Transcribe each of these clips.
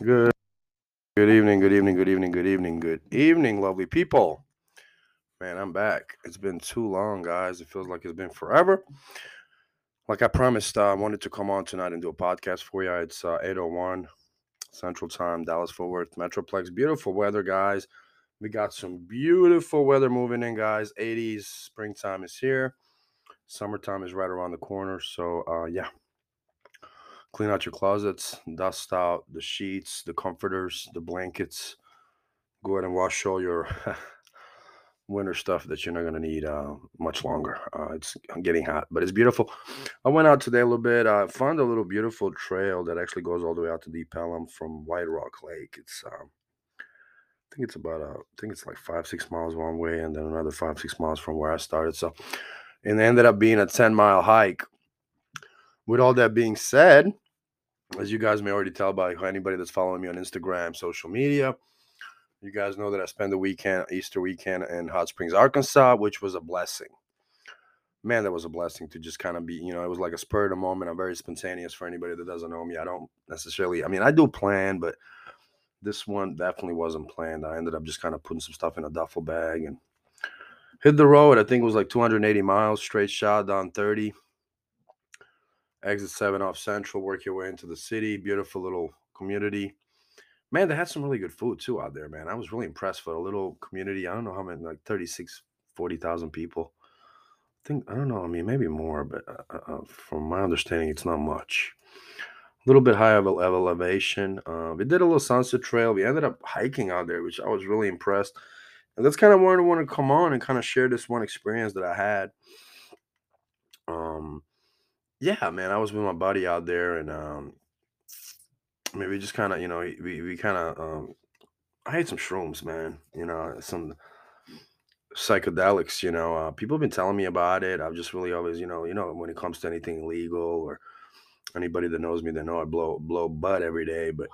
Good good evening, good evening, good evening, good evening, good evening, lovely people. Man, I'm back. It's been too long, guys. It feels like it's been forever. Like I promised, uh, I wanted to come on tonight and do a podcast for you. It's uh, 801 Central Time, Dallas Fort Worth Metroplex. Beautiful weather, guys. We got some beautiful weather moving in, guys. 80s, springtime is here. Summertime is right around the corner. So, uh, yeah, clean out your closets, dust out the sheets, the comforters, the blankets. Go ahead and wash all your winter stuff that you're not going to need uh, much longer. Uh, it's getting hot, but it's beautiful. I went out today a little bit. I found a little beautiful trail that actually goes all the way out to Deep Ellum from White Rock Lake. It's um, I think it's about uh, I think it's like five six miles one way, and then another five six miles from where I started. So, and it ended up being a ten mile hike. With all that being said, as you guys may already tell by anybody that's following me on Instagram, social media, you guys know that I spent the weekend, Easter weekend in Hot Springs, Arkansas, which was a blessing. Man, that was a blessing to just kind of be, you know, it was like a spur of the moment. I'm very spontaneous for anybody that doesn't know me. I don't necessarily, I mean, I do plan, but this one definitely wasn't planned. I ended up just kind of putting some stuff in a duffel bag and hit the road. I think it was like 280 miles straight shot down 30 exit 7 off Central, work your way into the city. Beautiful little community. Man, they had some really good food too out there, man. I was really impressed for a little community. I don't know how many, like 36, 40,000 people. I think, I don't know, I mean, maybe more, but uh, uh, uh from my understanding, it's not much. A little bit higher of elevation. Uh, we did a little sunset trail. We ended up hiking out there, which I was really impressed. And that's kind of where I want to come on and kind of share this one experience that I had. Um, yeah, man, I was with my buddy out there, and um, maybe just kind of, you know, we we kind of, um, I had some shrooms, man. You know, some psychedelics. You know, uh, people have been telling me about it. I've just really always, you know, you know, when it comes to anything legal or anybody that knows me, they know I blow blow bud every day. But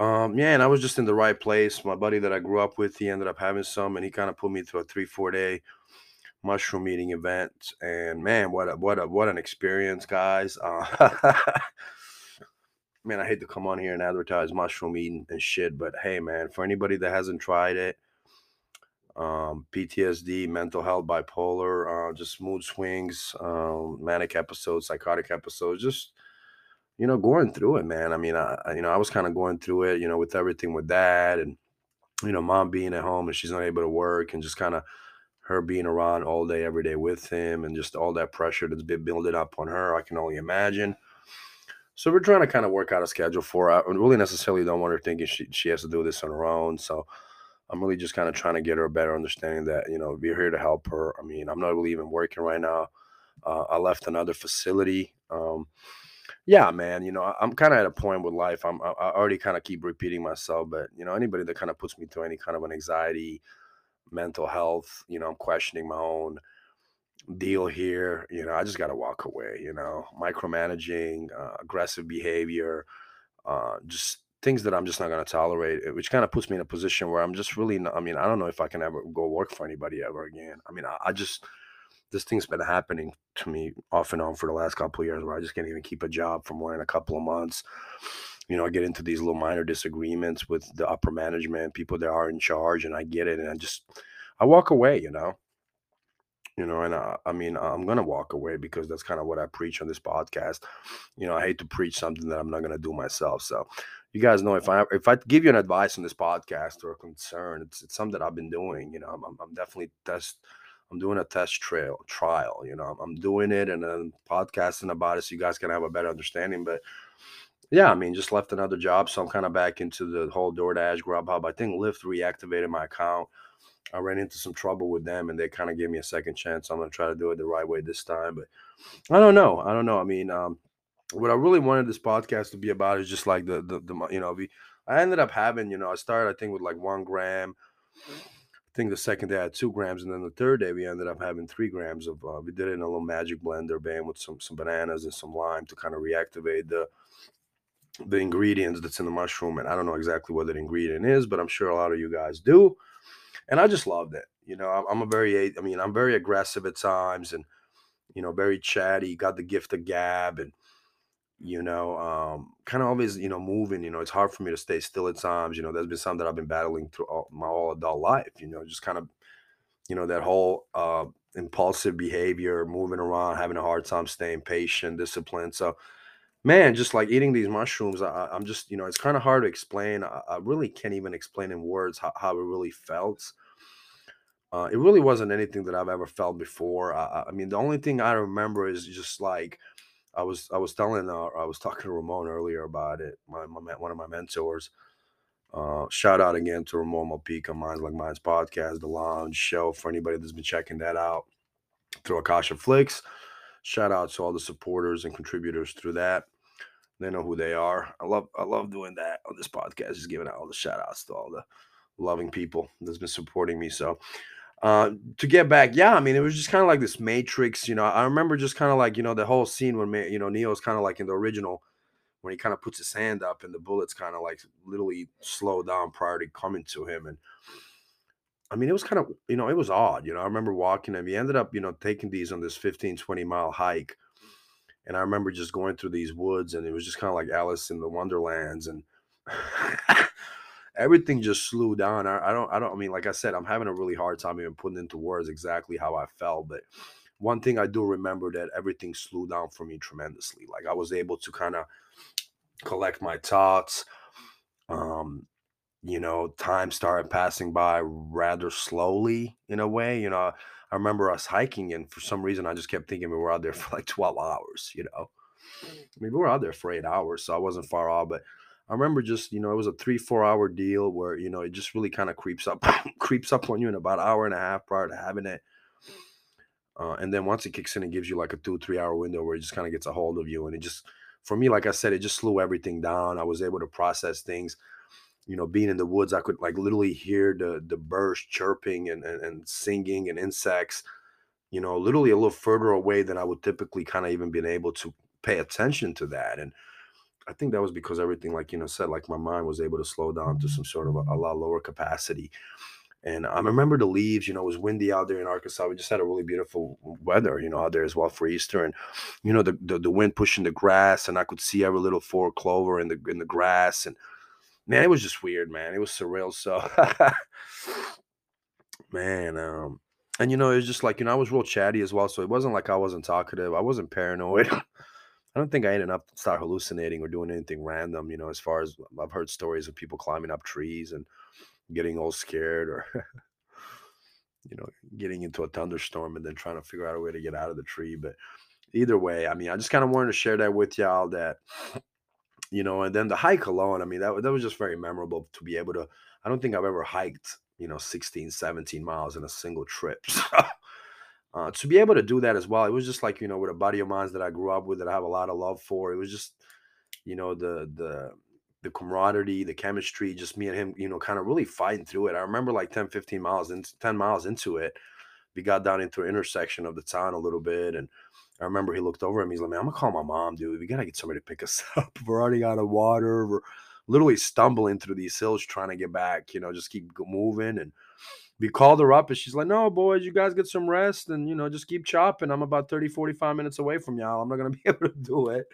um, yeah, and I was just in the right place. My buddy that I grew up with, he ended up having some, and he kind of put me through a three four day mushroom eating event, and man, what a what a what an experience, guys! Uh, man, I hate to come on here and advertise mushroom eating and shit, but hey, man, for anybody that hasn't tried it, um, PTSD, mental health, bipolar, uh, just mood swings, um, manic episodes, psychotic episodes, just you know, going through it, man. I mean, I, you know, I was kind of going through it, you know, with everything with dad and you know, mom being at home and she's not able to work and just kind of her being around all day, every day with him, and just all that pressure that's been building up on her. I can only imagine. So we're trying to kind of work out a schedule for her. I really necessarily don't want her thinking she, she has to do this on her own. So I'm really just kind of trying to get her a better understanding that, you know, we're here to help her. I mean, I'm not really even working right now. Uh, I left another facility. Um, yeah, man, you know, I, am kind of at a point with life. I'm, I, I already kind of keep repeating myself, but, you know, anybody that kind of puts me through any kind of an anxiety, mental health. You know, I'm questioning my own deal here. You know, I just got to walk away. You know, micromanaging, uh, aggressive behavior, uh, just things that I'm just not going to tolerate, eh, which kind of puts me in a position where I'm just really, not, I mean, I don't know if I can ever go work for anybody ever again. I mean, I, I just, this thing's been happening to me off and on for the last couple years where I just can't even keep a job for more than a couple of months you know, I get into these little minor disagreements with the upper management, people that are in charge, and I get it, and I just I walk away, you know. You know, and I, I mean, I'm gonna walk away because that's kind of what I preach on this podcast. You know, I hate to preach something that I'm not gonna do myself. So, you guys know if I if I give you an advice on this podcast or a concern, it's it's something that I've been doing. You know, I'm, I'm definitely test. I'm doing a test trail trial. You know, I'm, I'm doing it and then podcasting about it so you guys can have a better understanding. But yeah, I mean, just left another job, so I'm kind of back into the whole DoorDash, Grubhub. I think Lyft reactivated my account. I ran into some trouble with them, and they kind of gave me a second chance. I'm gonna try to do it the right way this time, but I don't know. I don't know. I mean, um, what I really wanted this podcast to be about is just like the the, the you know, we I ended up having, you know, I started I think with like one gram. I think the second day I had two grams, and then the third day we ended up having three grams of. Uh, we did it in a little magic blender band with some some bananas and some lime to kind of reactivate the the ingredients that's in the mushroom and i don't know exactly what that ingredient is but i'm sure a lot of you guys do and i just loved it you know i'm, a very i mean i'm very aggressive at times and you know very chatty got the gift of gab and you know, um, kind of always, you know, moving. You know, it's hard for me to stay still at times. You know, there's been some that I've been battling through all, my all adult life. You know, just kind of, you know, that whole uh, impulsive behavior, moving around, having a hard time staying patient, disciplined. So, man, just like eating these mushrooms, I, I'm just, you know, it's kind of hard to explain. I, I really can't even explain in words how, how it really felt. Uh, it really wasn't anything that I've ever felt before. I, I I mean, the only thing I remember is just like I was I was telling uh, I was talking to Ramon earlier about it. My, my one of my mentors. Uh, shout out again to Ramon Malpica, Minds Like Minds podcast, the Lounge show for anybody that's been checking that out through Akasha Flicks. Shout out to all the supporters and contributors through that. They know who they are. I love I love doing that on this podcast, just giving out all the shout outs to all the loving people that's been supporting me. So uh, to get back, yeah, I mean, it was just kind of like this Matrix, you know. I remember just kind of like, you know, the whole scene when, you know, Neo's kind of like in the original, when he kind of puts his hand up and the bullets kind of like literally slow down prior to coming to him. And I mean, it was kind of, you know, it was odd, you know. I remember walking and we ended up, you know, taking these on this 15, 20 mile hike. And I remember just going through these woods and it was just kind of like Alice in the Wonderlands. And everything just slew down. I, I, don't, I don't, I mean, like I said, I'm having a really hard time even putting into words exactly how I felt. But one thing I do remember that everything slew down for me tremendously. Like I was able to kind of collect my thoughts. Um, you know, time started passing by rather slowly in a way. You know, I remember us hiking, and for some reason, I just kept thinking we were out there for like 12 hours, you know. I mean, we were out there for eight hours, so I wasn't far off, but I remember just, you know, it was a three, four hour deal where, you know, it just really kind of creeps up, creeps up on you in about an hour and a half prior to having it. Uh, and then once it kicks in, it gives you like a two, three hour window where it just kind of gets a hold of you. And it just, for me, like I said, it just slew everything down. I was able to process things. You know, being in the woods, I could like literally hear the the birds chirping and, and, and singing and insects, you know, literally a little further away than I would typically kind of even been able to pay attention to that. And I think that was because everything, like you know, said like my mind was able to slow down to some sort of a, a lot lower capacity. And I remember the leaves, you know, it was windy out there in Arkansas. We just had a really beautiful weather, you know, out there as well for Easter. And, you know, the, the, the wind pushing the grass and I could see every little four clover in the in the grass. And man, it was just weird, man. It was surreal. So man, um, and you know, it was just like, you know, I was real chatty as well. So it wasn't like I wasn't talkative. I wasn't paranoid. I don't think I ended up start hallucinating or doing anything random. You know, as far as I've heard stories of people climbing up trees and getting all scared or you know getting into a thunderstorm and then trying to figure out a way to get out of the tree. But either way, I mean, I just kind of wanted to share that with y'all that you know, and then the hike alone, I mean, that that was just very memorable to be able to. I don't think I've ever hiked you know 16 17 miles in a single trip so uh, to be able to do that as well, it was just like you know with a buddy of mine that I grew up with that I have a lot of love for. It was just you know the the the camaraderie, the chemistry, just me and him, you know, kind of really fighting through it. I remember like 10, 15 miles into 10 miles into it, we got down into an intersection of the town a little bit. And I remember he looked over at me. He's like, man, I'm gonna call my mom, dude. We gotta get somebody to pick us up. We're already out of water. We're literally stumbling through these hills trying to get back, you know, just keep moving. And we called her up and she's like, no, boys, you guys get some rest and, you know, just keep chopping. I'm about 30, 45 minutes away from y'all. I'm not to be able to do it.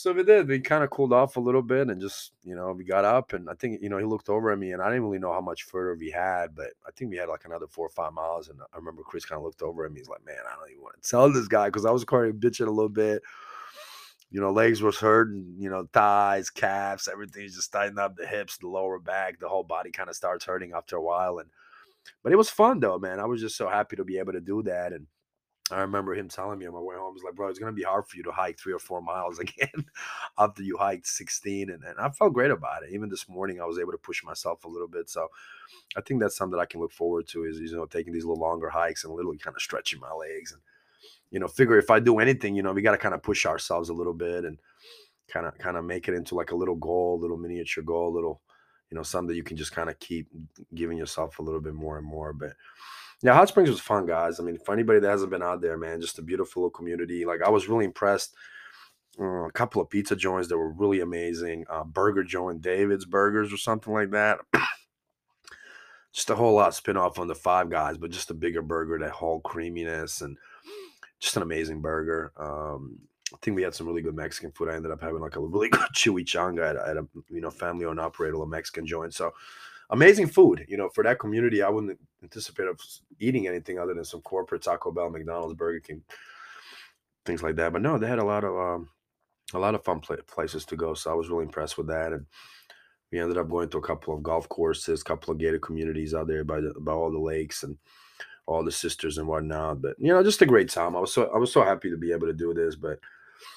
So we did. We kind of cooled off a little bit and just, you know, we got up and I think, you know, he looked over at me and I didn't really know how much further we had, but I think we had like another four or five miles. And I remember Chris kind of looked over at me. He's like, man, I don't even want to tell this guy because I was kind of bitching a little bit. You know, legs was hurting, you know, thighs, calves, everything's just tightened up, the hips, the lower back, the whole body kind of starts hurting after a while. And but it was fun though, man. I was just so happy to be able to do that. And I remember him telling me on my way home, he's like, bro, it's gonna be hard for you to hike three or four miles again after you hiked 16. And, and I felt great about it. Even this morning I was able to push myself a little bit. So I think that's something that I can look forward to is you know taking these little longer hikes and literally kind of stretching my legs and you know figure if I do anything, you know, we gotta kind of push ourselves a little bit and kind of kind of make it into like a little goal, a little miniature goal, a little you know, something that you can just kind of keep giving yourself a little bit more and more. But yeah, Hot Springs was fun, guys. I mean, for anybody that hasn't been out there, man, just a beautiful little community. Like I was really impressed. Uh, a couple of pizza joints that were really amazing. Uh, burger joint, David's Burgers or something like that. just a whole lot spin off on the Five Guys, but just a bigger burger, that whole creaminess and just an amazing burger. Um, I think we had some really good Mexican food. I ended up having like a really good chimichanga at, at a you know family owned operator, a Mexican joint. So amazing food. You know, for that community, I wouldn't anticipate of eating anything other than some corporate Taco Bell, McDonald's, Burger King, things like that. But no, they had a lot of um, a lot of fun places to go. So I was really impressed with that, and we ended up going to a couple of golf courses, a couple of gated communities out there by the, by all the lakes and all the sisters and whatnot. But you know, just a great time. I was so I was so happy to be able to do this. But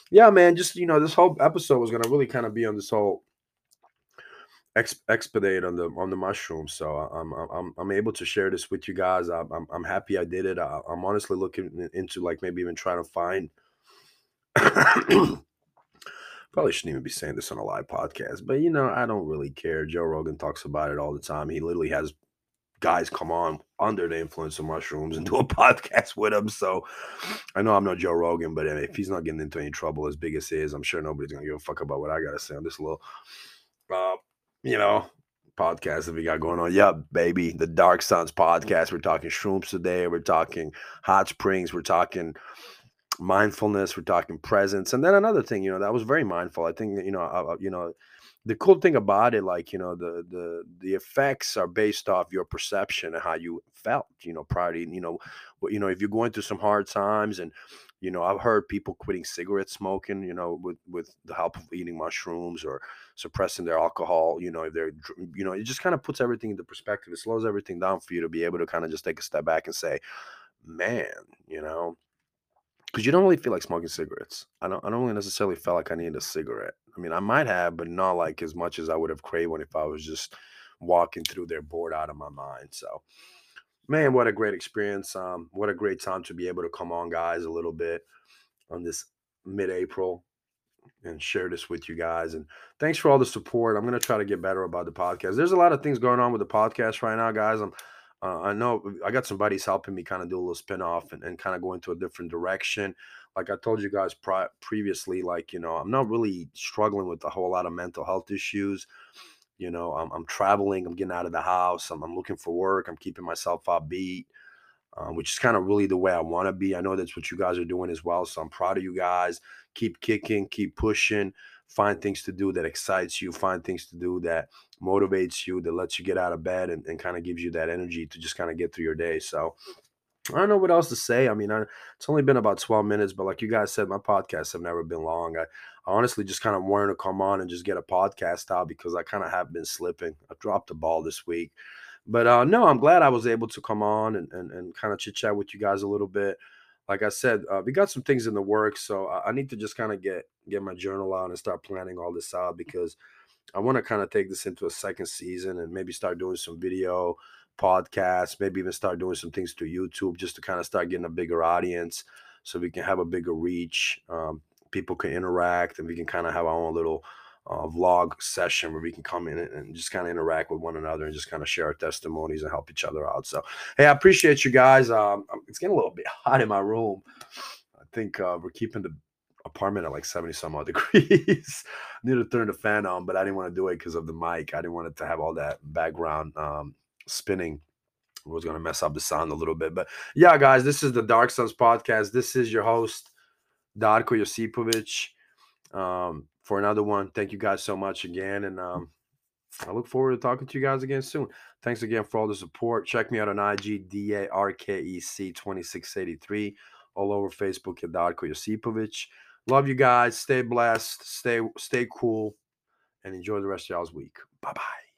yeah, man, just you know, this whole episode was gonna really kind of be on this whole ex- expedite on the on the mushrooms. So I'm I'm I'm able to share this with you guys. I'm I'm, I'm happy I did it. I, am honestly looking into like maybe even trying to find. Probably shouldn't even be saying this on a live podcast, but you know, I don't really care. Joe Rogan talks about it all the time. He literally has guys come on under the influence of mushrooms and do a podcast with him. So I know I'm not Joe Rogan, but if he's not getting into any trouble as big as he is, I'm sure nobody's gonna give a fuck about what I gotta say on this little, uh, you know, podcast that we got going on. Yep, baby, the Dark Suns podcast. We're talking shrooms today. We're talking hot springs. We're talking mindfulness. We're talking presence. And then another thing, you know, that was very mindful. I think you know, uh, you know the cool thing about it like you know the the the effects are based off your perception and how you felt you know prior to you know you know if you're going through some hard times and you know i've heard people quitting cigarette smoking you know with with the help of eating mushrooms or suppressing their alcohol you know if they're you know it just kind of puts everything into perspective it slows everything down for you to be able to kind of just take a step back and say man you know because you don't really feel like smoking cigarettes. I don't. I don't really necessarily feel like I need a cigarette. I mean, I might have, but not like as much as I would have craved one if I was just walking through there bored out of my mind. So, man, what a great experience. Um, what a great time to be able to come on, guys, a little bit on this mid-April and share this with you guys. And thanks for all the support. I'm gonna try to get better about the podcast. There's a lot of things going on with the podcast right now, guys. I'm uh, I know I got some buddies helping me kind of do a little spin off and, and kind of go into a different direction. Like I told you guys pri- previously, like, you know, I'm not really struggling with a whole lot of mental health issues. You know, I'm, I'm traveling, I'm getting out of the house, I'm, I'm looking for work, I'm keeping myself upbeat, uh, which is kind of really the way I want to be. I know that's what you guys are doing as well. So I'm proud of you guys. Keep kicking, keep pushing find things to do that excites you, find things to do that motivates you, that lets you get out of bed and, and kind of gives you that energy to just kind of get through your day. So I don't know what else to say. I mean, I, it's only been about 12 minutes, but like you guys said, my podcasts have never been long. I, I honestly just kind of wanted to come on and just get a podcast out because I kind of have been slipping. I dropped the ball this week. But uh, no, I'm glad I was able to come on and, and, and kind of chit chat with you guys a little bit like I said, uh, we got some things in the works, so I, I need to just kind of get get my journal out and start planning all this out because I want to kind of take this into a second season and maybe start doing some video podcasts, maybe even start doing some things through YouTube just to kind of start getting a bigger audience so we can have a bigger reach. Um, people can interact and we can kind of have our own little uh, vlog session where we can come in and just kind of interact with one another and just kind of share our testimonies and help each other out. So, hey, I appreciate you guys. Um, it's getting a little bit hot in my room. I think uh, we're keeping the apartment at like 70 some odd degrees. I Need to turn the fan on, but I didn't want to do it because of the mic. I didn't want it to have all that background um, spinning. Was going to mess up the sound a little bit. But yeah, guys, this is the Dark Suns podcast. This is your host, Darko Josipovic. Um, for another one. Thank you guys so much again. And um, I look forward to talking to you guys again soon. Thanks again for all the support. Check me out on IG, D A R K E C 2683, all over Facebook at Darko Josipovic. Love you guys. Stay blessed. Stay stay cool. And enjoy the rest of y'all's week. Bye bye.